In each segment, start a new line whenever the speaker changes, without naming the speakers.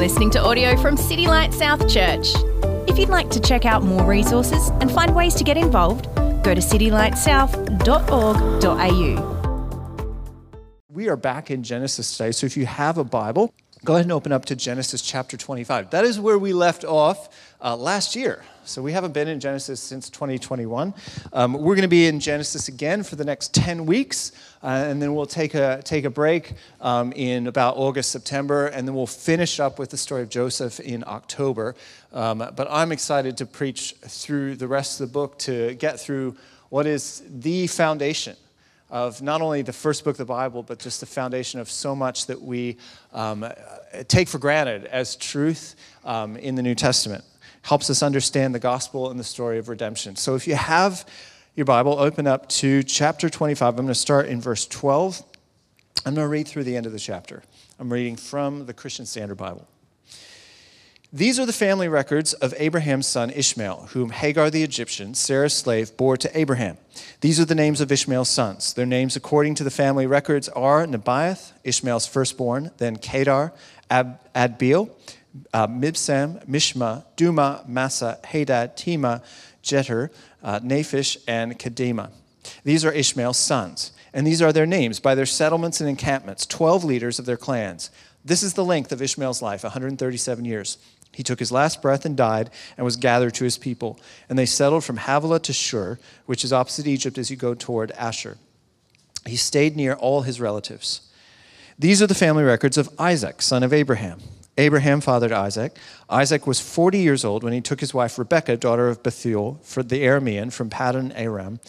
listening to audio from City Light South Church. If you'd like to check out more resources and find ways to get involved, go to citylightsouth.org.au.
We are back in Genesis today, so if you have a Bible, go ahead and open up to Genesis chapter 25. That is where we left off uh, last year. So we haven't been in Genesis since 2021. Um, we're going to be in Genesis again for the next 10 weeks, uh, and then we'll take a, take a break um, in about August, September, and then we'll finish up with the story of Joseph in October. Um, but I'm excited to preach through the rest of the book to get through what is the foundation of not only the first book of the Bible, but just the foundation of so much that we um, take for granted as truth um, in the New Testament helps us understand the gospel and the story of redemption. So if you have your Bible, open up to chapter 25. I'm going to start in verse 12. I'm going to read through the end of the chapter. I'm reading from the Christian Standard Bible. These are the family records of Abraham's son Ishmael, whom Hagar the Egyptian, Sarah's slave, bore to Abraham. These are the names of Ishmael's sons. Their names, according to the family records, are Nebaioth, Ishmael's firstborn, then Kedar, Ab- Adbeel, uh, Mibsam, Mishma, Duma, Massa, Hadad, Tema, Jeter, uh, Naphish, and Kedema. These are Ishmael's sons, and these are their names by their settlements and encampments, 12 leaders of their clans. This is the length of Ishmael's life, 137 years. He took his last breath and died and was gathered to his people. And they settled from Havilah to Shur, which is opposite Egypt as you go toward Asshur. He stayed near all his relatives. These are the family records of Isaac, son of Abraham. Abraham fathered Isaac. Isaac was 40 years old when he took his wife Rebekah, daughter of Bethuel, for the Aramean from Paddan Aram,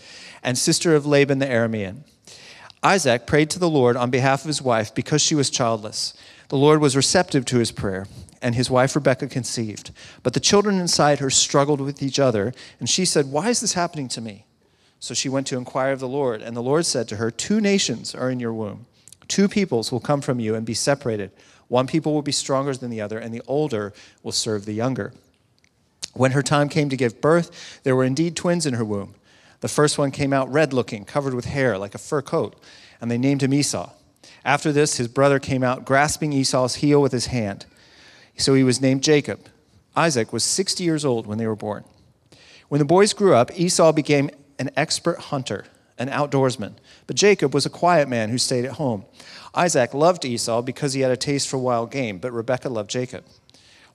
and sister of Laban the Aramean. Isaac prayed to the Lord on behalf of his wife because she was childless. The Lord was receptive to his prayer, and his wife Rebekah conceived. But the children inside her struggled with each other, and she said, Why is this happening to me? So she went to inquire of the Lord, and the Lord said to her, Two nations are in your womb, two peoples will come from you and be separated. One people will be stronger than the other, and the older will serve the younger. When her time came to give birth, there were indeed twins in her womb. The first one came out red looking, covered with hair like a fur coat, and they named him Esau. After this, his brother came out, grasping Esau's heel with his hand. So he was named Jacob. Isaac was 60 years old when they were born. When the boys grew up, Esau became an expert hunter, an outdoorsman, but Jacob was a quiet man who stayed at home. Isaac loved Esau because he had a taste for wild game, but Rebekah loved Jacob.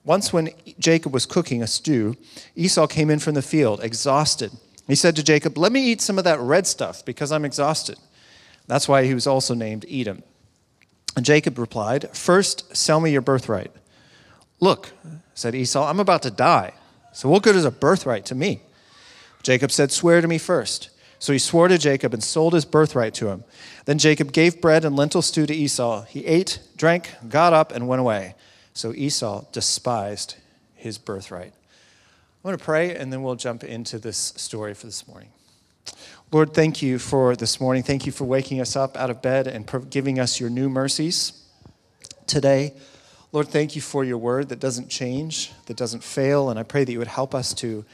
Once, when Jacob was cooking a stew, Esau came in from the field, exhausted. He said to Jacob, Let me eat some of that red stuff because I'm exhausted. That's why he was also named Edom. And Jacob replied, First, sell me your birthright. Look, said Esau, I'm about to die. So what good is a birthright to me? Jacob said, Swear to me first. So he swore to Jacob and sold his birthright to him. Then Jacob gave bread and lentil stew to Esau. He ate, drank, got up, and went away. So Esau despised his birthright. I'm going to pray, and then we'll jump into this story for this morning. Lord, thank you for this morning. Thank you for waking us up out of bed and giving us your new mercies today. Lord, thank you for your word that doesn't change, that doesn't fail, and I pray that you would help us to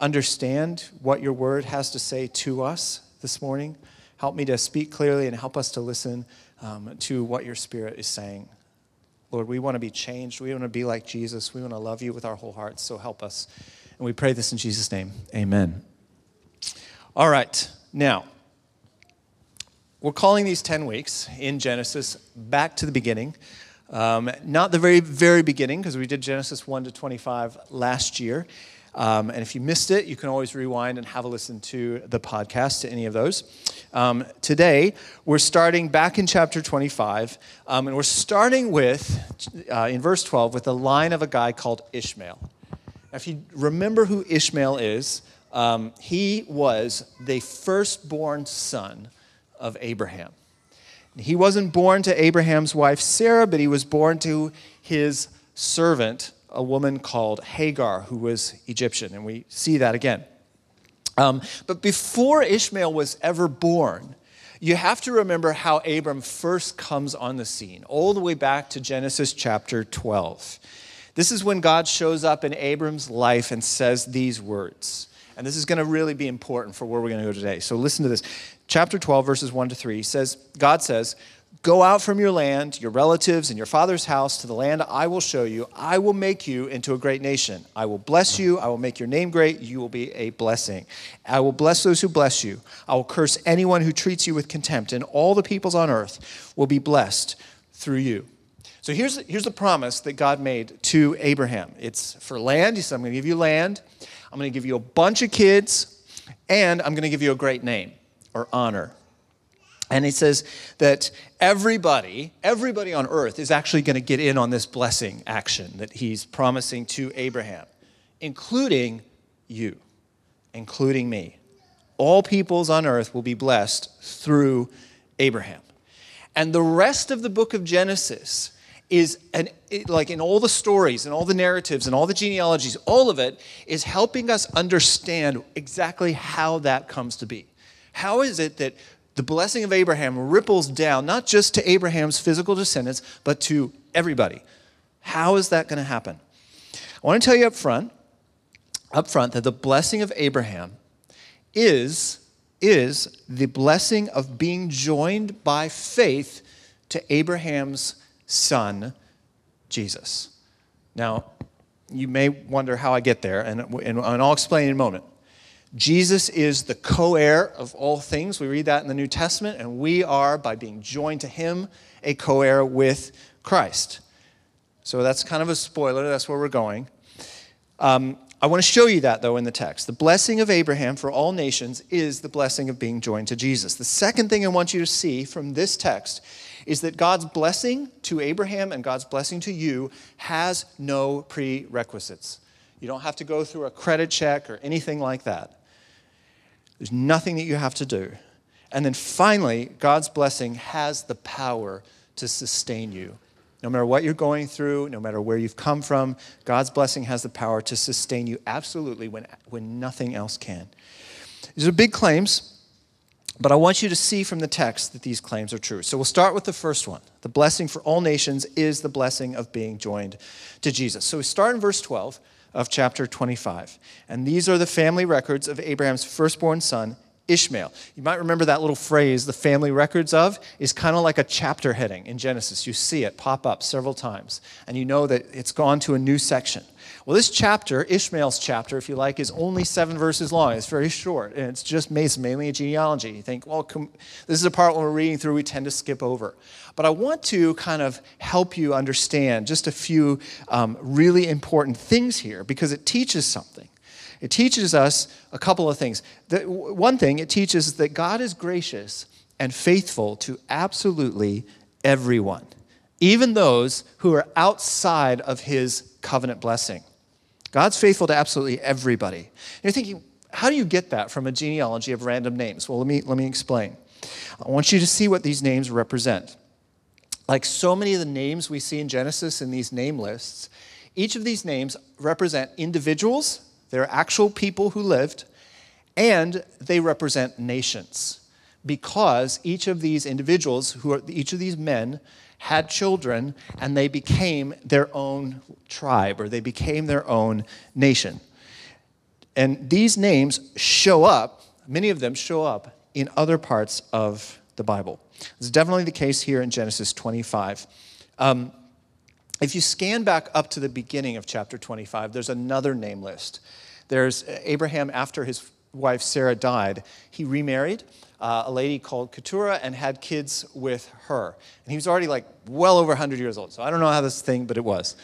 understand what your word has to say to us this morning. Help me to speak clearly and help us to listen um, to what your spirit is saying. Lord, we want to be changed. We want to be like Jesus. We want to love you with our whole hearts. So help us. And we pray this in Jesus' name. Amen. All right. Now, we're calling these 10 weeks in Genesis back to the beginning. Um, not the very, very beginning, because we did Genesis 1 to 25 last year. Um, and if you missed it, you can always rewind and have a listen to the podcast, to any of those. Um, today, we're starting back in chapter 25, um, and we're starting with, uh, in verse 12, with the line of a guy called Ishmael. Now, if you remember who Ishmael is, um, he was the firstborn son of Abraham. He wasn't born to Abraham's wife Sarah, but he was born to his servant a woman called Hagar, who was Egyptian, and we see that again. Um, but before Ishmael was ever born, you have to remember how Abram first comes on the scene, all the way back to Genesis chapter 12. This is when God shows up in Abram's life and says these words. And this is going to really be important for where we're going to go today. So listen to this. Chapter 12, verses 1 to 3 says, God says, Go out from your land, your relatives, and your father's house to the land I will show you. I will make you into a great nation. I will bless you. I will make your name great. You will be a blessing. I will bless those who bless you. I will curse anyone who treats you with contempt, and all the peoples on earth will be blessed through you. So here's, here's the promise that God made to Abraham it's for land. He said, I'm going to give you land, I'm going to give you a bunch of kids, and I'm going to give you a great name or honor. And he says that everybody, everybody on earth is actually going to get in on this blessing action that he's promising to Abraham, including you, including me. All peoples on earth will be blessed through Abraham. And the rest of the book of Genesis is an, like in all the stories and all the narratives and all the genealogies, all of it is helping us understand exactly how that comes to be. How is it that the blessing of Abraham ripples down, not just to Abraham's physical descendants, but to everybody. How is that going to happen? I want to tell you up front, up front that the blessing of Abraham is, is the blessing of being joined by faith to Abraham's son, Jesus. Now, you may wonder how I get there, and, and I'll explain in a moment. Jesus is the co heir of all things. We read that in the New Testament, and we are, by being joined to him, a co heir with Christ. So that's kind of a spoiler. That's where we're going. Um, I want to show you that, though, in the text. The blessing of Abraham for all nations is the blessing of being joined to Jesus. The second thing I want you to see from this text is that God's blessing to Abraham and God's blessing to you has no prerequisites. You don't have to go through a credit check or anything like that. There's nothing that you have to do. And then finally, God's blessing has the power to sustain you. No matter what you're going through, no matter where you've come from, God's blessing has the power to sustain you absolutely when, when nothing else can. These are big claims, but I want you to see from the text that these claims are true. So we'll start with the first one. The blessing for all nations is the blessing of being joined to Jesus. So we start in verse 12 of chapter 25. And these are the family records of Abraham's firstborn son, Ishmael. You might remember that little phrase, the family records of, is kind of like a chapter heading in Genesis. You see it pop up several times, and you know that it's gone to a new section. Well, this chapter, Ishmael's chapter, if you like, is only seven verses long. It's very short, and it's just mainly a genealogy. You think, well, this is a part when we're reading through, we tend to skip over. But I want to kind of help you understand just a few um, really important things here because it teaches something. It teaches us a couple of things. The, one thing, it teaches that God is gracious and faithful to absolutely everyone, even those who are outside of his covenant blessing. God's faithful to absolutely everybody. And you're thinking, how do you get that from a genealogy of random names? Well, let me, let me explain. I want you to see what these names represent. Like so many of the names we see in Genesis in these name lists, each of these names represent individuals, they're actual people who lived, and they represent nations. Because each of these individuals, who are, each of these men, had children and they became their own tribe or they became their own nation. And these names show up, many of them show up in other parts of the Bible. It's definitely the case here in Genesis 25. Um, if you scan back up to the beginning of chapter 25, there's another name list. There's Abraham, after his wife Sarah died, he remarried uh, a lady called Keturah and had kids with her. And he was already like well over 100 years old. So I don't know how this thing, but it was.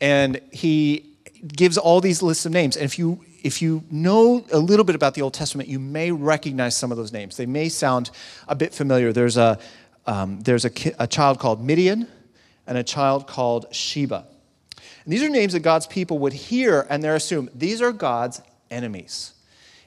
And he gives all these lists of names. And if you if you know a little bit about the Old Testament, you may recognize some of those names. They may sound a bit familiar. There's a um, there's a, ki- a child called Midian and a child called Sheba. And these are names that God's people would hear and they're assumed these are God's enemies.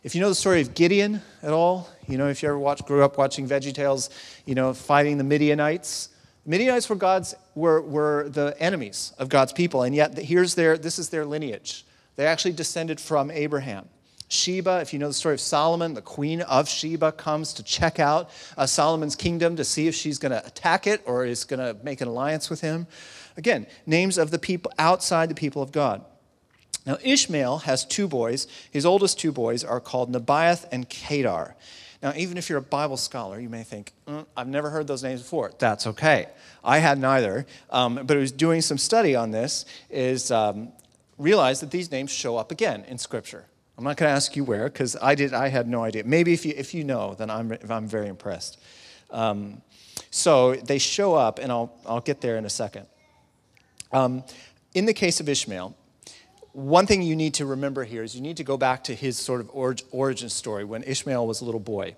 If you know the story of Gideon at all, you know, if you ever watched, grew up watching Veggie Tales, you know, fighting the Midianites, Midianites were God's were, were the enemies of God's people, and yet here's their this is their lineage. They actually descended from Abraham. Sheba, if you know the story of Solomon, the queen of Sheba comes to check out uh, Solomon's kingdom to see if she's going to attack it or is going to make an alliance with him. Again, names of the people outside the people of God. Now, Ishmael has two boys. His oldest two boys are called Nebaioth and Kedar. Now, even if you're a Bible scholar, you may think, mm, I've never heard those names before. That's okay. I had neither. Um, but was doing some study on this, is um, realized that these names show up again in Scripture. I'm not going to ask you where, because I, did, I had no idea. Maybe if you, if you know, then I'm, I'm very impressed. Um, so they show up, and I'll, I'll get there in a second. Um, in the case of Ishmael, one thing you need to remember here is you need to go back to his sort of origin story when Ishmael was a little boy.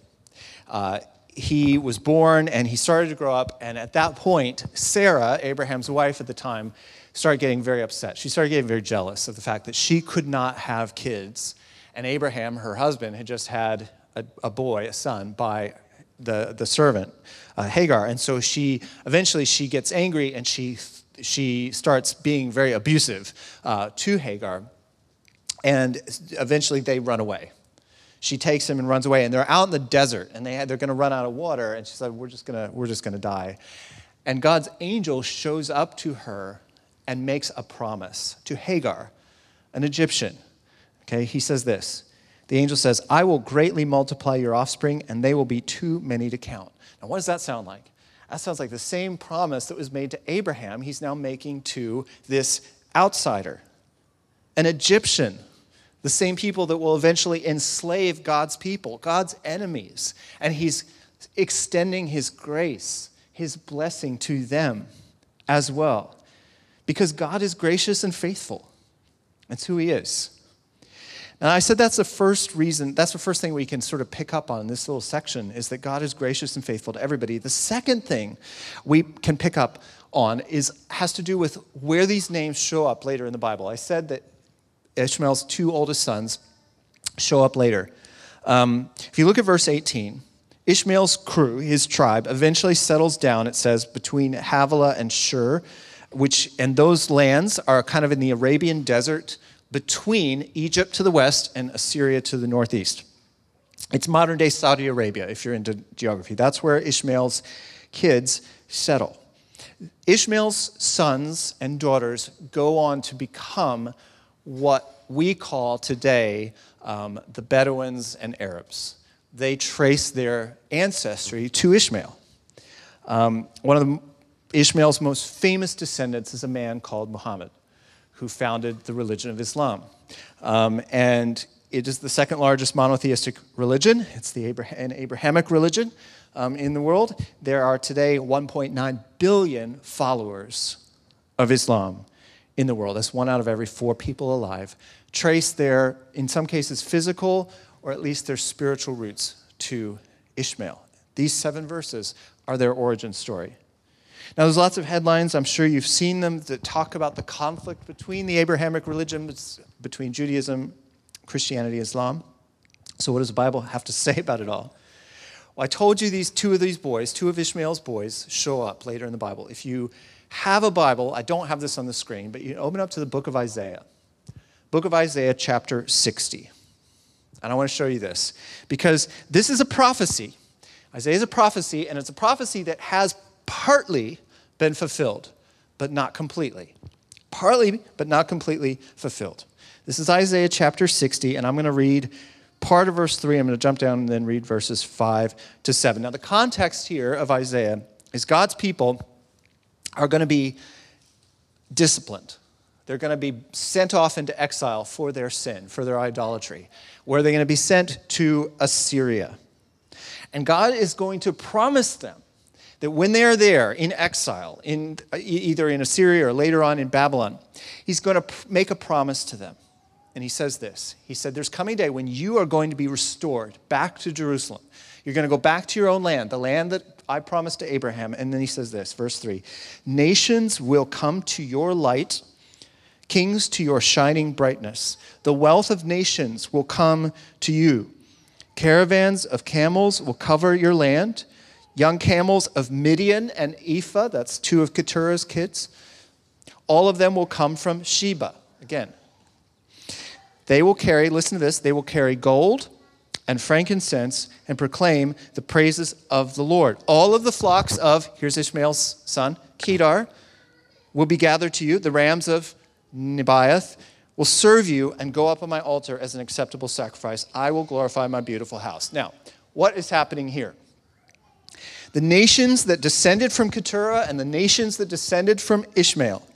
Uh, he was born and he started to grow up, and at that point, Sarah, Abraham's wife at the time, started getting very upset. She started getting very jealous of the fact that she could not have kids, and Abraham, her husband, had just had a, a boy, a son, by the, the servant, uh, Hagar. And so she eventually she gets angry and she she starts being very abusive uh, to Hagar, and eventually they run away. She takes him and runs away, and they're out in the desert, and they, they're going to run out of water, and she said, "We're just going to we're just going to die." And God's angel shows up to her and makes a promise to Hagar, an Egyptian. Okay, he says this. The angel says, I will greatly multiply your offspring, and they will be too many to count. Now, what does that sound like? That sounds like the same promise that was made to Abraham, he's now making to this outsider, an Egyptian, the same people that will eventually enslave God's people, God's enemies. And he's extending his grace, his blessing to them as well. Because God is gracious and faithful. That's who he is. And I said that's the first reason, that's the first thing we can sort of pick up on in this little section is that God is gracious and faithful to everybody. The second thing we can pick up on is has to do with where these names show up later in the Bible. I said that Ishmael's two oldest sons show up later. Um, if you look at verse 18, Ishmael's crew, his tribe, eventually settles down, it says, between Havilah and Shur, which, and those lands are kind of in the Arabian desert between Egypt to the west and Assyria to the northeast. It's modern day Saudi Arabia, if you're into geography. That's where Ishmael's kids settle. Ishmael's sons and daughters go on to become what we call today um, the Bedouins and Arabs. They trace their ancestry to Ishmael. Um, one of the, Ishmael's most famous descendants is a man called Muhammad who founded the religion of Islam. Um, and it is the second largest monotheistic religion. It's the Abraham, an Abrahamic religion um, in the world. There are today 1.9 billion followers of Islam in the world. That's one out of every four people alive. Trace their, in some cases, physical or at least their spiritual roots to Ishmael. These seven verses are their origin story. Now, there's lots of headlines, I'm sure you've seen them, that talk about the conflict between the Abrahamic religions, between Judaism, Christianity, Islam. So, what does the Bible have to say about it all? Well, I told you these two of these boys, two of Ishmael's boys, show up later in the Bible. If you have a Bible, I don't have this on the screen, but you open up to the book of Isaiah. Book of Isaiah, chapter 60. And I want to show you this because this is a prophecy. Isaiah is a prophecy, and it's a prophecy that has partly been fulfilled, but not completely. Partly, but not completely fulfilled. This is Isaiah chapter 60, and I'm going to read part of verse 3. I'm going to jump down and then read verses 5 to 7. Now, the context here of Isaiah is God's people are going to be disciplined. They're going to be sent off into exile for their sin, for their idolatry, where they're going to be sent to Assyria. And God is going to promise them that when they are there in exile, in, uh, either in Assyria or later on in Babylon, he's going to make a promise to them. And he says this He said, There's coming a day when you are going to be restored back to Jerusalem. You're going to go back to your own land, the land that I promised to Abraham. And then he says this, verse 3 Nations will come to your light, kings to your shining brightness. The wealth of nations will come to you. Caravans of camels will cover your land young camels of Midian and Ephah, that's two of Keturah's kids. All of them will come from Sheba. Again, they will carry, listen to this, they will carry gold and frankincense and proclaim the praises of the Lord. All of the flocks of, here's Ishmael's son, Kedar, will be gathered to you. The rams of Nebaioth will serve you and go up on my altar as an acceptable sacrifice. I will glorify my beautiful house. Now, what is happening here? The nations that descended from Keturah and the nations that descended from Ishmael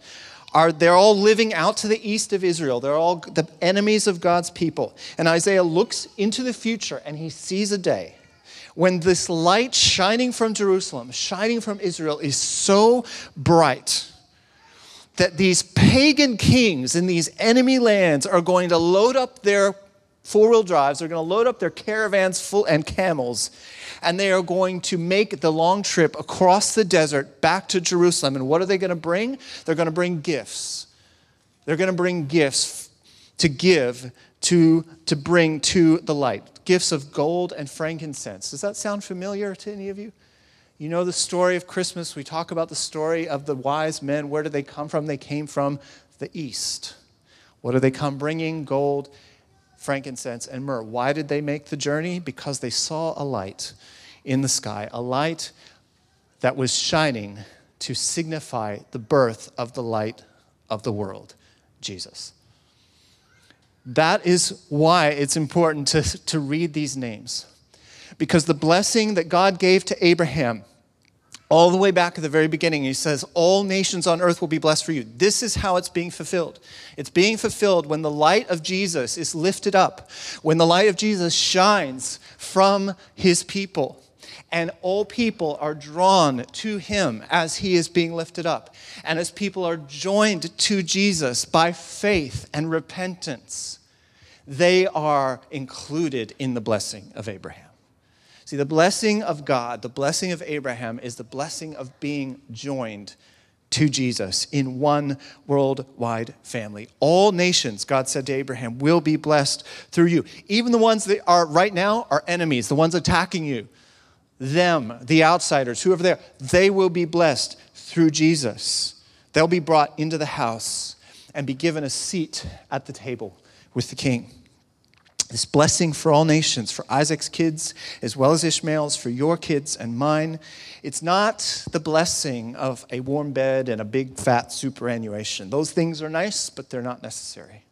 are they're all living out to the east of Israel. They're all the enemies of God's people. And Isaiah looks into the future and he sees a day when this light shining from Jerusalem, shining from Israel, is so bright that these pagan kings in these enemy lands are going to load up their four wheel drives, they're going to load up their caravans full and camels, and they are going to make the long trip across the desert back to Jerusalem. And what are they going to bring? They're going to bring gifts. They're going to bring gifts to give to, to bring to the light gifts of gold and frankincense. Does that sound familiar to any of you? You know the story of Christmas. We talk about the story of the wise men. Where did they come from? They came from the east. What do they come bringing? Gold, frankincense, and myrrh. Why did they make the journey? Because they saw a light in the sky, a light that was shining to signify the birth of the light of the world, Jesus. That is why it's important to, to read these names. Because the blessing that God gave to Abraham, all the way back at the very beginning, he says, All nations on earth will be blessed for you. This is how it's being fulfilled. It's being fulfilled when the light of Jesus is lifted up, when the light of Jesus shines from his people and all people are drawn to him as he is being lifted up. And as people are joined to Jesus by faith and repentance, they are included in the blessing of Abraham. See, the blessing of God, the blessing of Abraham, is the blessing of being joined to Jesus in one worldwide family. All nations, God said to Abraham, will be blessed through you. Even the ones that are right now are enemies, the ones attacking you them, the outsiders, whoever they are, they will be blessed through Jesus. They'll be brought into the house and be given a seat at the table with the king. This blessing for all nations, for Isaac's kids as well as Ishmael's, for your kids and mine. It's not the blessing of a warm bed and a big fat superannuation. Those things are nice, but they're not necessary.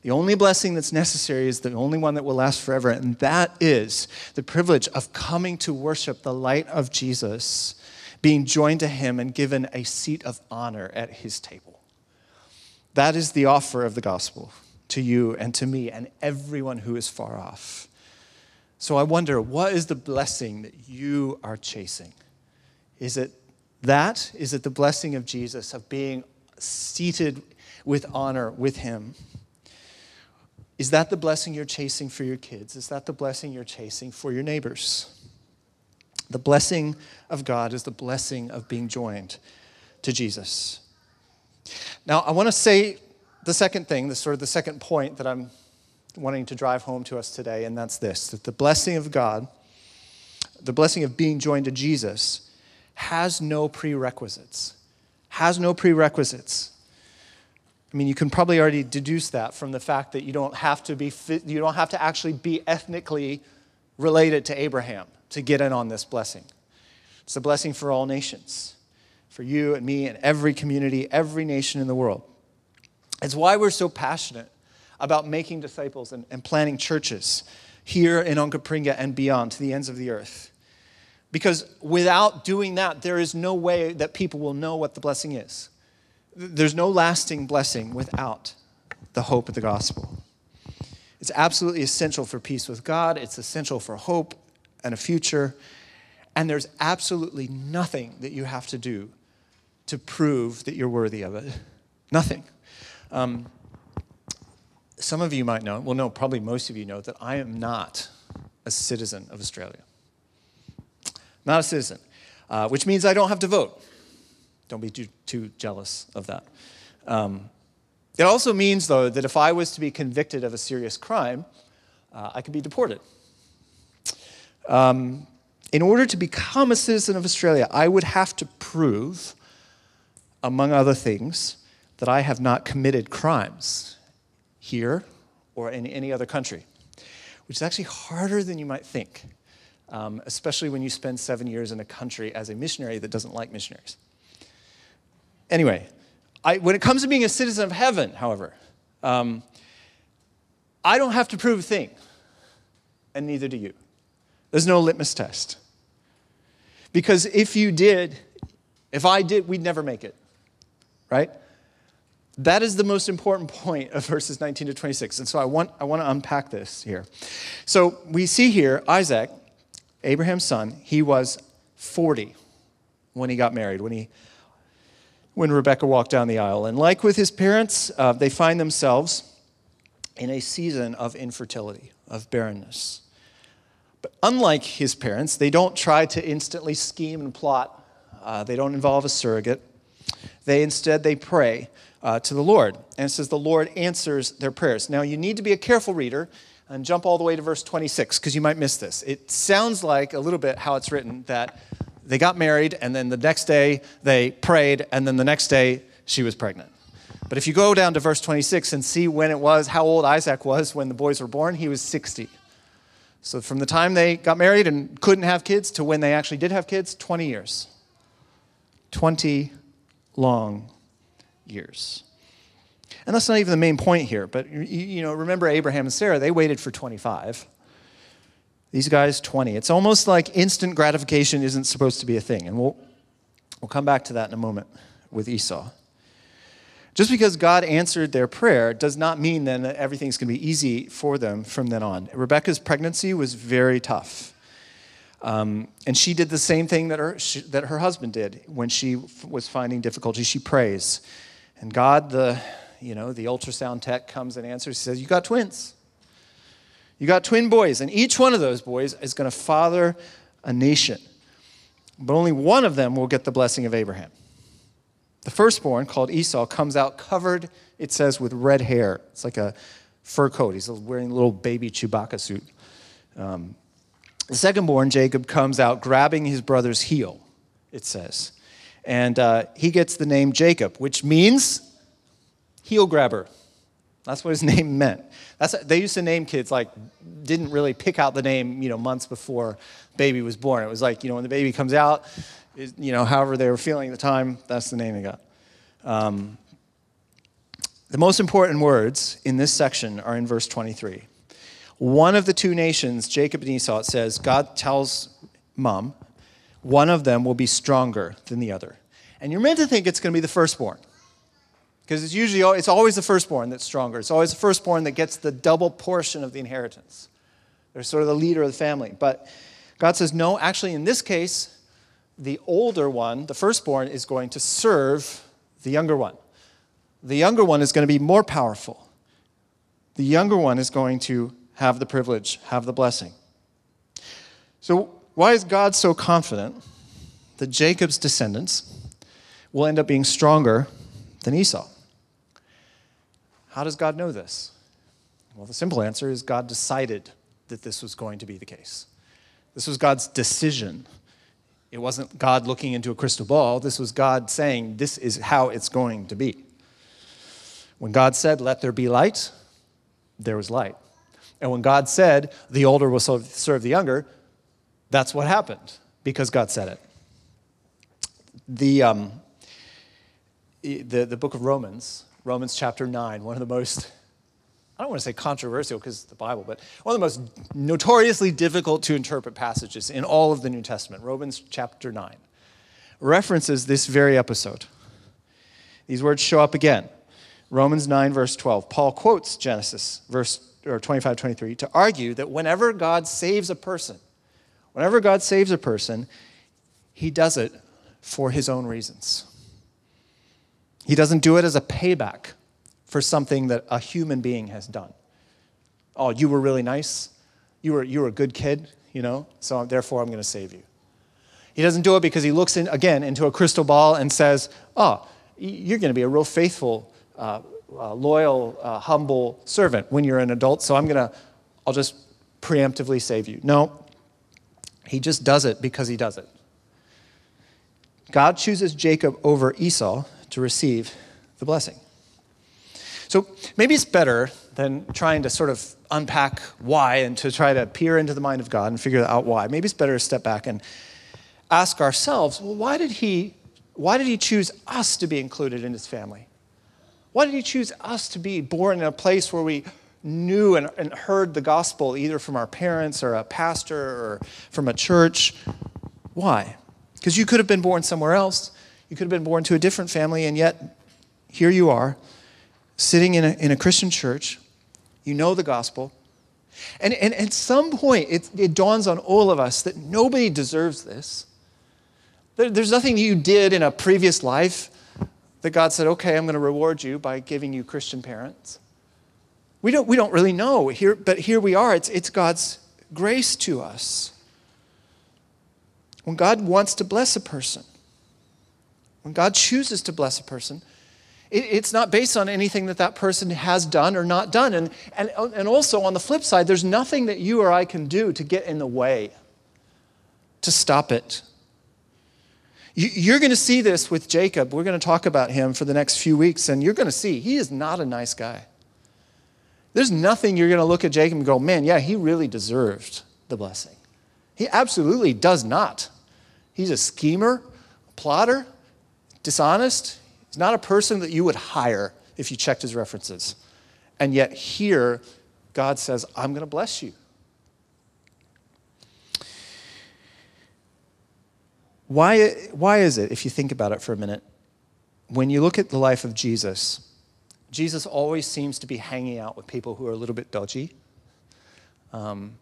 The only blessing that's necessary is the only one that will last forever, and that is the privilege of coming to worship the light of Jesus, being joined to him and given a seat of honor at his table. That is the offer of the gospel to you and to me and everyone who is far off. So I wonder, what is the blessing that you are chasing? Is it that? Is it the blessing of Jesus, of being seated with honor with him? Is that the blessing you're chasing for your kids? Is that the blessing you're chasing for your neighbors? The blessing of God is the blessing of being joined to Jesus. Now, I want to say the second thing, the sort of the second point that I'm wanting to drive home to us today, and that's this that the blessing of God, the blessing of being joined to Jesus, has no prerequisites. Has no prerequisites. I mean, you can probably already deduce that from the fact that you don't have to be you don't have to actually be ethnically related to Abraham to get in on this blessing. It's a blessing for all nations, for you and me and every community, every nation in the world. It's why we're so passionate about making disciples and, and planting churches here in Onkaparinga and beyond to the ends of the earth. Because without doing that, there is no way that people will know what the blessing is. There's no lasting blessing without the hope of the gospel. It's absolutely essential for peace with God, it's essential for hope and a future. And there's absolutely nothing that you have to do to prove that you're worthy of it. Nothing. Um, some of you might know, well, no, probably most of you know, that I am not a citizen of Australia. Not a citizen, uh, which means I don't have to vote. Don't be too, too jealous of that. Um, it also means, though, that if I was to be convicted of a serious crime, uh, I could be deported. Um, in order to become a citizen of Australia, I would have to prove, among other things, that I have not committed crimes here or in any other country, which is actually harder than you might think, um, especially when you spend seven years in a country as a missionary that doesn't like missionaries. Anyway, I, when it comes to being a citizen of heaven, however, um, I don't have to prove a thing, and neither do you. There's no litmus test. Because if you did, if I did, we'd never make it, right? That is the most important point of verses 19 to 26. And so I want, I want to unpack this here. So we see here Isaac, Abraham's son, he was 40 when he got married, when, he, when Rebecca walked down the aisle. And like with his parents, uh, they find themselves in a season of infertility, of barrenness. But unlike his parents, they don't try to instantly scheme and plot. Uh, they don't involve a surrogate. They instead they pray uh, to the Lord. And it says the Lord answers their prayers. Now, you need to be a careful reader and jump all the way to verse 26 because you might miss this. It sounds like a little bit how it's written that they got married and then the next day they prayed and then the next day she was pregnant. But if you go down to verse 26 and see when it was, how old Isaac was when the boys were born, he was 60. So from the time they got married and couldn't have kids to when they actually did have kids, 20 years. 20 long years. And that's not even the main point here, but you know, remember Abraham and Sarah, they waited for 25. These guys 20. It's almost like instant gratification isn't supposed to be a thing, and we'll we'll come back to that in a moment with Esau. Just because God answered their prayer does not mean then that everything's going to be easy for them from then on. Rebecca's pregnancy was very tough. Um, and she did the same thing that her, she, that her husband did when she was finding difficulty. She prays. And God, the, you know, the ultrasound tech comes and answers. He says, You got twins. You got twin boys. And each one of those boys is going to father a nation. But only one of them will get the blessing of Abraham. The firstborn, called Esau, comes out covered, it says, with red hair. It's like a fur coat. He's wearing a little baby Chewbacca suit. Um, the secondborn, Jacob, comes out grabbing his brother's heel, it says. And uh, he gets the name Jacob, which means heel grabber. That's what his name meant. That's, they used to name kids like, didn't really pick out the name, you know, months before baby was born. It was like, you know, when the baby comes out, you know, however they were feeling at the time, that's the name they got. Um, the most important words in this section are in verse 23. One of the two nations, Jacob and Esau, it says, God tells mom, one of them will be stronger than the other. And you're meant to think it's going to be the firstborn. Because it's usually it's always the firstborn that's stronger. It's always the firstborn that gets the double portion of the inheritance. They're sort of the leader of the family. But God says, no, actually, in this case, the older one, the firstborn, is going to serve the younger one. The younger one is going to be more powerful. The younger one is going to have the privilege, have the blessing. So, why is God so confident that Jacob's descendants will end up being stronger than Esau? How does God know this? Well, the simple answer is God decided that this was going to be the case. This was God's decision. It wasn't God looking into a crystal ball. This was God saying, This is how it's going to be. When God said, Let there be light, there was light. And when God said, The older will serve the younger, that's what happened because God said it. The, um, the, the book of Romans, Romans chapter 9, one of the most, I don't want to say controversial because it's the Bible, but one of the most notoriously difficult to interpret passages in all of the New Testament, Romans chapter 9, references this very episode. These words show up again. Romans 9, verse 12. Paul quotes Genesis, verse or 25, 23, to argue that whenever God saves a person, Whenever God saves a person, he does it for his own reasons. He doesn't do it as a payback for something that a human being has done. Oh, you were really nice. You were, you were a good kid, you know, so therefore I'm going to save you. He doesn't do it because he looks in, again into a crystal ball and says, Oh, you're going to be a real faithful, uh, uh, loyal, uh, humble servant when you're an adult, so I'm going to, I'll just preemptively save you. No, he just does it because he does it. God chooses Jacob over Esau to receive the blessing. So maybe it's better than trying to sort of unpack why and to try to peer into the mind of God and figure out why. Maybe it's better to step back and ask ourselves, well, why did he, why did he choose us to be included in his family? Why did he choose us to be born in a place where we knew and, and heard the gospel either from our parents or a pastor or from a church. Why? Because you could have been born somewhere else. You could have been born to a different family, and yet here you are, sitting in a, in a Christian church. You know the gospel. And, and at some point, it, it dawns on all of us that nobody deserves this. There, there's nothing you did in a previous life that God said, okay, I'm going to reward you by giving you Christian parents. We don't, we don't really know, here, but here we are. It's, it's God's grace to us. When God wants to bless a person, when God chooses to bless a person, it, it's not based on anything that that person has done or not done. And, and, and also, on the flip side, there's nothing that you or I can do to get in the way, to stop it. You're going to see this with Jacob. We're going to talk about him for the next few weeks, and you're going to see he is not a nice guy. There's nothing you're going to look at Jacob and go, man, yeah, he really deserved the blessing. He absolutely does not. He's a schemer, a plotter, dishonest. He's not a person that you would hire if you checked his references. And yet, here, God says, I'm going to bless you. Why, why is it, if you think about it for a minute, when you look at the life of Jesus, Jesus always seems to be hanging out with people who are a little bit dodgy. Um,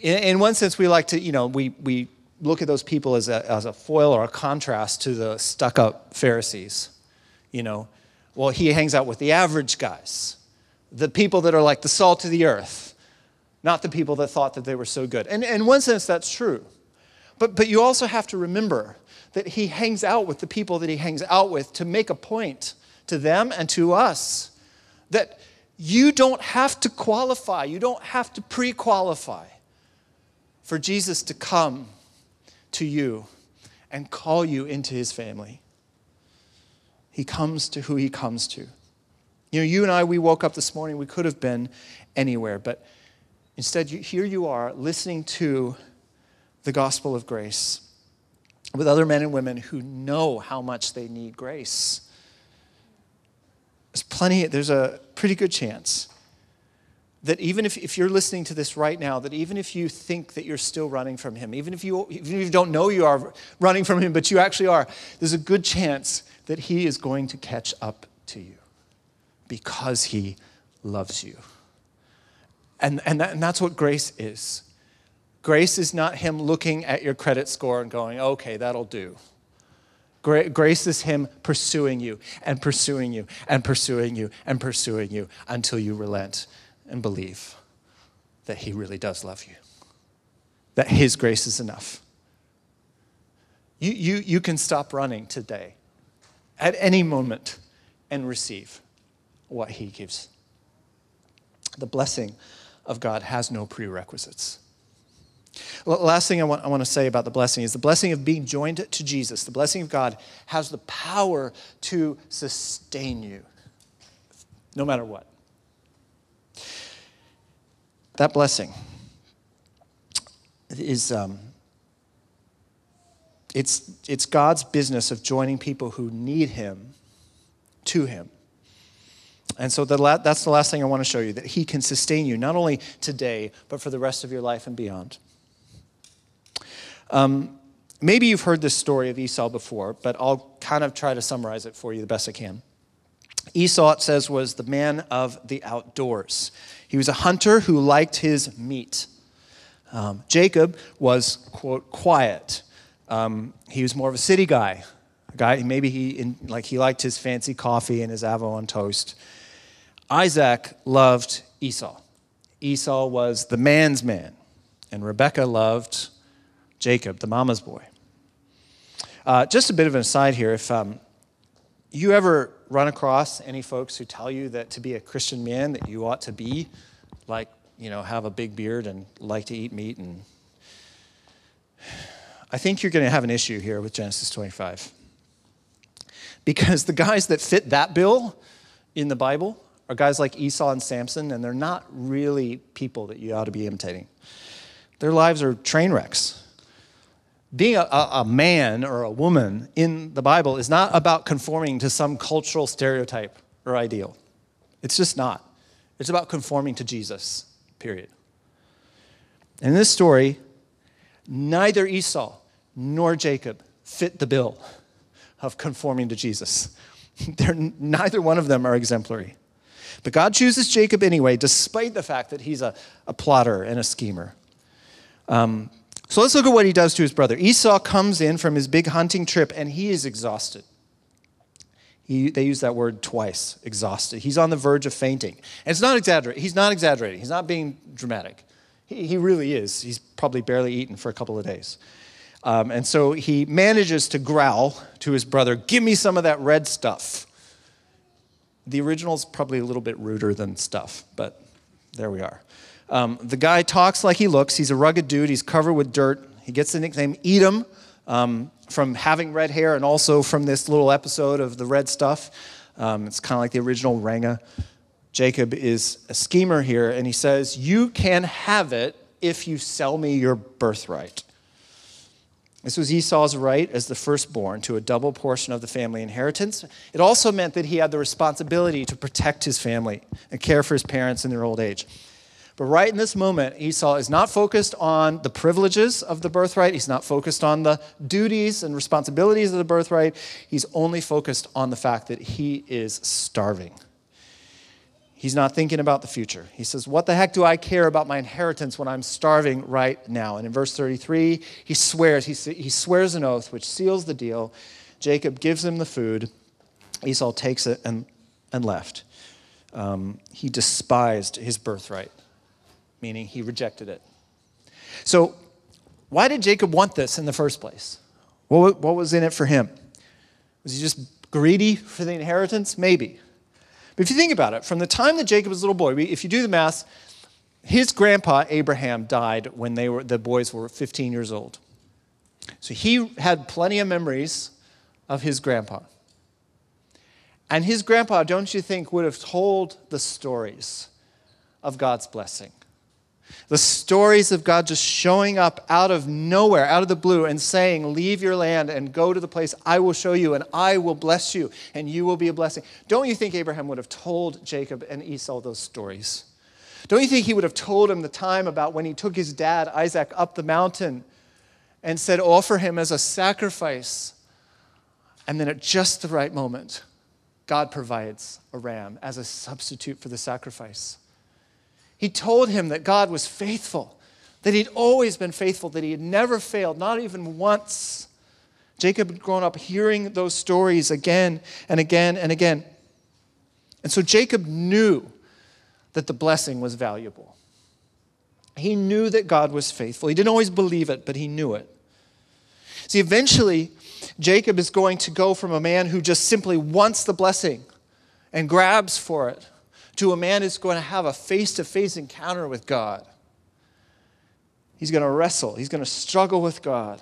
in, in, one sense, we like to, you know, we, we look at those people as a, as a foil or a contrast to the stuck up Pharisees. You know, well, he hangs out with the average guys, the people that are like the salt of the earth, not the people that thought that they were so good. And in one sense, that's true. But, but you also have to remember that he hangs out with the people that he hangs out with to make a point to them and to us that you don't have to qualify, you don't have to pre qualify for Jesus to come to you and call you into his family. He comes to who he comes to. You know, you and I, we woke up this morning, we could have been anywhere, but instead, here you are listening to the gospel of grace with other men and women who know how much they need grace. There's plenty, there's a pretty good chance that even if, if you're listening to this right now, that even if you think that you're still running from Him, even if, you, even if you don't know you are running from Him, but you actually are, there's a good chance that He is going to catch up to you because He loves you. And, and, that, and that's what grace is. Grace is not Him looking at your credit score and going, okay, that'll do. Grace is Him pursuing you and pursuing you and pursuing you and pursuing you until you relent and believe that He really does love you, that His grace is enough. You, you, you can stop running today at any moment and receive what He gives. The blessing of God has no prerequisites. Last thing I want, I want to say about the blessing is the blessing of being joined to Jesus, the blessing of God, has the power to sustain you no matter what. That blessing is um, it's, it's God's business of joining people who need Him to Him. And so the la- that's the last thing I want to show you that He can sustain you, not only today, but for the rest of your life and beyond. Um, maybe you've heard this story of Esau before, but I'll kind of try to summarize it for you the best I can. Esau, it says, was the man of the outdoors. He was a hunter who liked his meat. Um, Jacob was, quote, quiet. Um, he was more of a city guy. A guy, maybe he, in, like, he liked his fancy coffee and his avo on toast. Isaac loved Esau. Esau was the man's man, and Rebekah loved Jacob, the mama's boy. Uh, just a bit of an aside here. If um, you ever run across any folks who tell you that to be a Christian man, that you ought to be like, you know, have a big beard and like to eat meat, and I think you're going to have an issue here with Genesis 25. Because the guys that fit that bill in the Bible are guys like Esau and Samson, and they're not really people that you ought to be imitating. Their lives are train wrecks being a, a, man or a woman in the Bible is not about conforming to some cultural stereotype or ideal. It's just not. It's about conforming to Jesus, period. In this story, neither Esau nor Jacob fit the bill of conforming to Jesus. They're, neither one of them are exemplary. But God chooses Jacob anyway, despite the fact that he's a, a plotter and a schemer. Um, so let's look at what he does to his brother. Esau comes in from his big hunting trip and he is exhausted. He, they use that word twice, exhausted. He's on the verge of fainting. And it's not exaggerating. He's not exaggerating. He's not being dramatic. He, he really is. He's probably barely eaten for a couple of days. Um, and so he manages to growl to his brother, Give me some of that red stuff. The original's probably a little bit ruder than stuff, but there we are. Um, the guy talks like he looks. He's a rugged dude. He's covered with dirt. He gets the nickname Edom um, from having red hair and also from this little episode of the red stuff. Um, it's kind of like the original Ranga. Jacob is a schemer here, and he says, You can have it if you sell me your birthright. This was Esau's right as the firstborn to a double portion of the family inheritance. It also meant that he had the responsibility to protect his family and care for his parents in their old age. But right in this moment, Esau is not focused on the privileges of the birthright. He's not focused on the duties and responsibilities of the birthright. He's only focused on the fact that he is starving. He's not thinking about the future. He says, What the heck do I care about my inheritance when I'm starving right now? And in verse 33, he swears, he, swears an oath which seals the deal. Jacob gives him the food. Esau takes it and, and left. Um, he despised his birthright, meaning he rejected it. So, why did Jacob want this in the first place? What, what was in it for him? Was he just greedy for the inheritance? Maybe. But if you think about it, from the time that Jacob was a little boy, if you do the math, his grandpa Abraham died when they were, the boys were 15 years old. So he had plenty of memories of his grandpa. And his grandpa, don't you think, would have told the stories of God's blessing? The stories of God just showing up out of nowhere, out of the blue, and saying, Leave your land and go to the place I will show you, and I will bless you, and you will be a blessing. Don't you think Abraham would have told Jacob and Esau those stories? Don't you think he would have told him the time about when he took his dad, Isaac, up the mountain and said, Offer him as a sacrifice? And then at just the right moment, God provides a ram as a substitute for the sacrifice. He told him that God was faithful, that he'd always been faithful, that he had never failed, not even once. Jacob had grown up hearing those stories again and again and again. And so Jacob knew that the blessing was valuable. He knew that God was faithful. He didn't always believe it, but he knew it. See, eventually, Jacob is going to go from a man who just simply wants the blessing and grabs for it to a man who's going to have a face to face encounter with God. He's going to wrestle, he's going to struggle with God.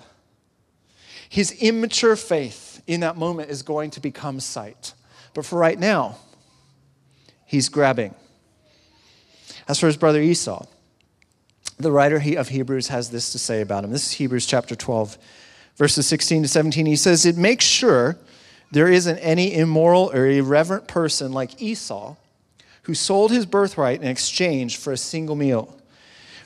His immature faith in that moment is going to become sight. But for right now, he's grabbing. As for his brother Esau, the writer of Hebrews has this to say about him. This is Hebrews chapter 12, verses 16 to 17. He says, It makes sure there isn't any immoral or irreverent person like Esau who sold his birthright in exchange for a single meal.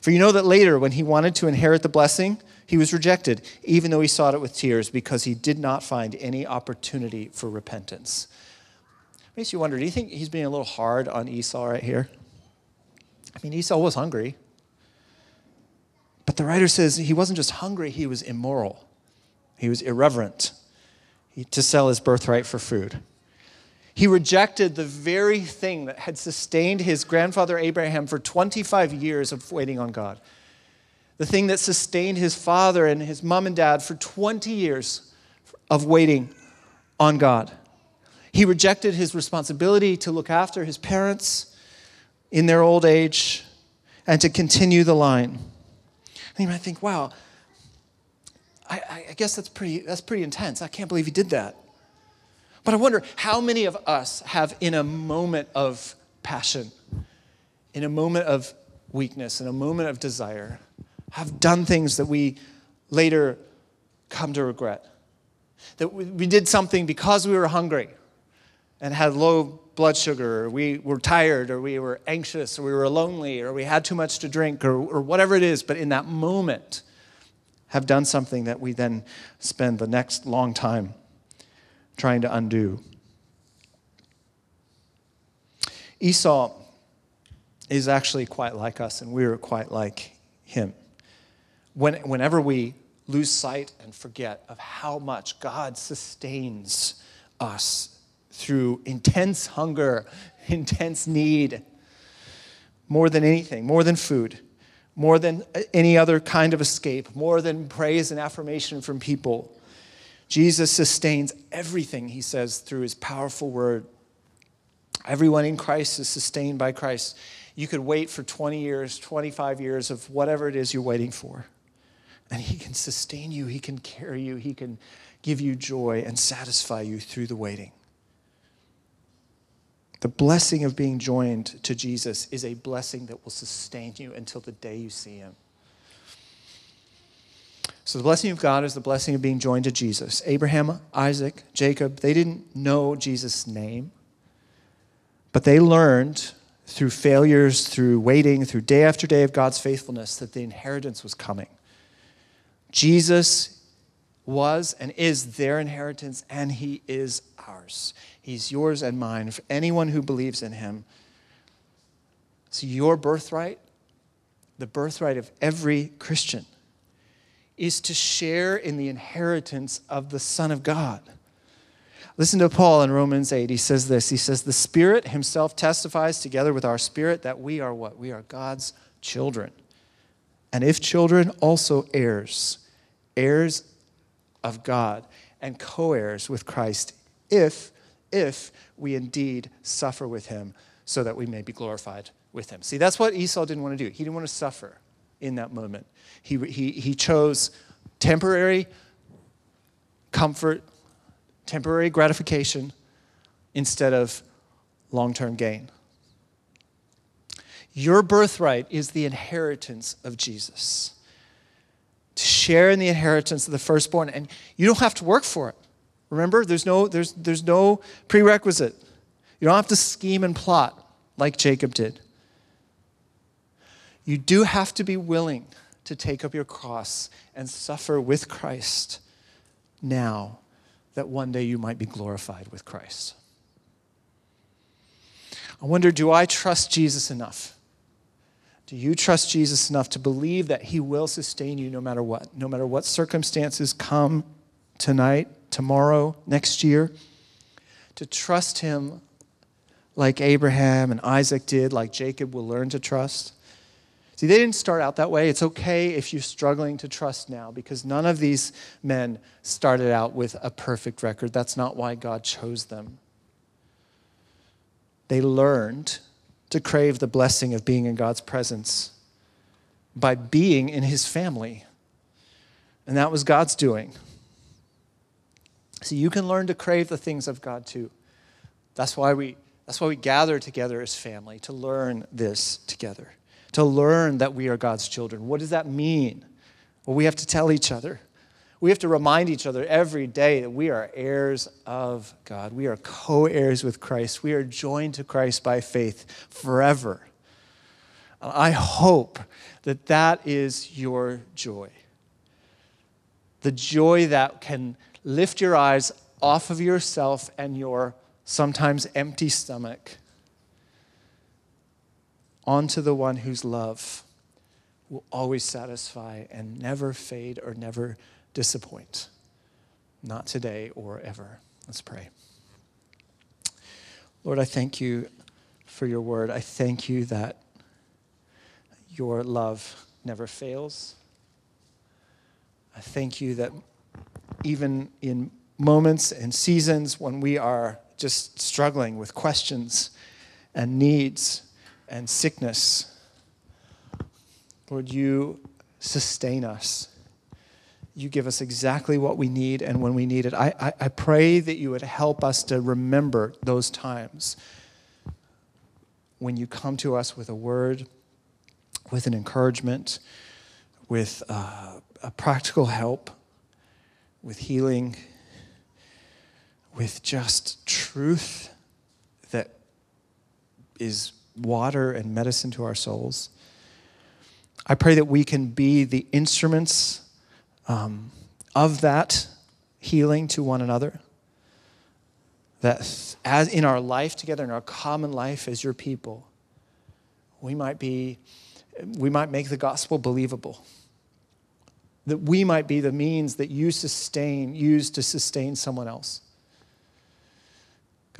For you know that later, when he wanted to inherit the blessing, he was rejected, even though he sought it with tears, because he did not find any opportunity for repentance. Makes you wonder do you think he's being a little hard on Esau right here? I mean, Esau was hungry. But the writer says he wasn't just hungry, he was immoral. He was irreverent to sell his birthright for food. He rejected the very thing that had sustained his grandfather Abraham for 25 years of waiting on God. The thing that sustained his father and his mom and dad for 20 years of waiting on God. He rejected his responsibility to look after his parents in their old age and to continue the line. And you might think, wow, I, I guess that's pretty, that's pretty intense. I can't believe he did that. But I wonder how many of us have, in a moment of passion, in a moment of weakness, in a moment of desire, have done things that we later come to regret. That we did something because we were hungry, and had low blood sugar, or we were tired, or we were anxious, or we were lonely, or we had too much to drink, or, or whatever it is, but in that moment, have done something that we then spend the next long time trying to undo. Esau is actually quite like us, and we're quite like him. When, whenever we lose sight and forget of how much God sustains us through intense hunger, intense need, more than anything, more than food, more than any other kind of escape, more than praise and affirmation from people. Jesus sustains everything, he says, through his powerful word. Everyone in Christ is sustained by Christ. You could wait for 20 years, 25 years of whatever it is you're waiting for. And He can sustain you, He can carry you, He can give you joy and satisfy you through the waiting. The blessing of being joined to Jesus is a blessing that will sustain you until the day you see Him. So, the blessing of God is the blessing of being joined to Jesus. Abraham, Isaac, Jacob, they didn't know Jesus' name, but they learned through failures, through waiting, through day after day of God's faithfulness that the inheritance was coming. Jesus was and is their inheritance, and he is ours. He's yours and mine for anyone who believes in him. It's your birthright, the birthright of every Christian, is to share in the inheritance of the Son of God. Listen to Paul in Romans 8. He says this He says, The Spirit Himself testifies together with our spirit that we are what? We are God's children. And if children, also heirs, heirs of God, and co heirs with Christ, if, if we indeed suffer with Him, so that we may be glorified with Him. See, that's what Esau didn't want to do. He didn't want to suffer in that moment. He, he, he chose temporary comfort temporary gratification instead of long term gain. Your birthright is the inheritance of Jesus. To share in the inheritance of the firstborn, and you don't have to work for it. Remember, there's no, there's, there's no prerequisite. You don't have to scheme and plot like Jacob did. You do have to be willing to take up your cross and suffer with Christ now that one day you might be glorified with Christ. I wonder do I trust Jesus enough? Do you trust Jesus enough to believe that He will sustain you no matter what? No matter what circumstances come tonight, tomorrow, next year? To trust Him like Abraham and Isaac did, like Jacob will learn to trust? See, they didn't start out that way. It's okay if you're struggling to trust now because none of these men started out with a perfect record. That's not why God chose them. They learned to crave the blessing of being in God's presence by being in his family. And that was God's doing. So you can learn to crave the things of God too. That's why we, that's why we gather together as family, to learn this together to learn that we are God's children. What does that mean? Well, we have to tell each other. We have to remind each other every day that we are heirs of God. We are co heirs with Christ. We are joined to Christ by faith forever. I hope that that is your joy. The joy that can lift your eyes off of yourself and your sometimes empty stomach onto the one whose love will always satisfy and never fade or never disappoint. Not today or ever. Let's pray. Lord, I thank you for your word. I thank you that your love never fails. I thank you that even in moments and seasons when we are just struggling with questions and needs, and sickness. Lord, you sustain us. You give us exactly what we need and when we need it. I, I, I, pray that you would help us to remember those times when you come to us with a word, with an encouragement, with uh, a practical help, with healing, with just truth that is water and medicine to our souls. I pray that we can be the instruments um, of that healing to one another. That as in our life together, in our common life as your people, we might be, we might make the gospel believable. That we might be the means that you sustain, use to sustain someone else.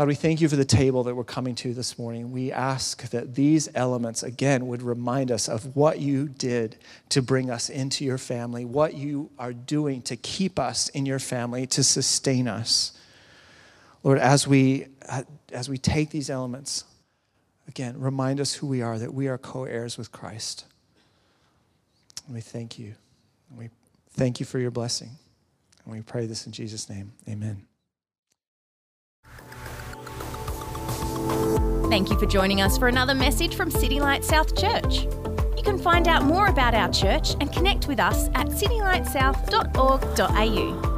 God, we thank you for the table that we're coming to this morning. We ask that these elements, again, would remind us of what you did to bring us into your family, what you are doing to keep us in your family, to sustain us. Lord, as we, as we take these elements, again, remind us who we are, that we are co heirs with Christ. And we thank you. And we thank you for your blessing. And we pray this in Jesus' name. Amen.
Thank you for joining us for another message from City Light South Church. You can find out more about our church and connect with us at citylightsouth.org.au.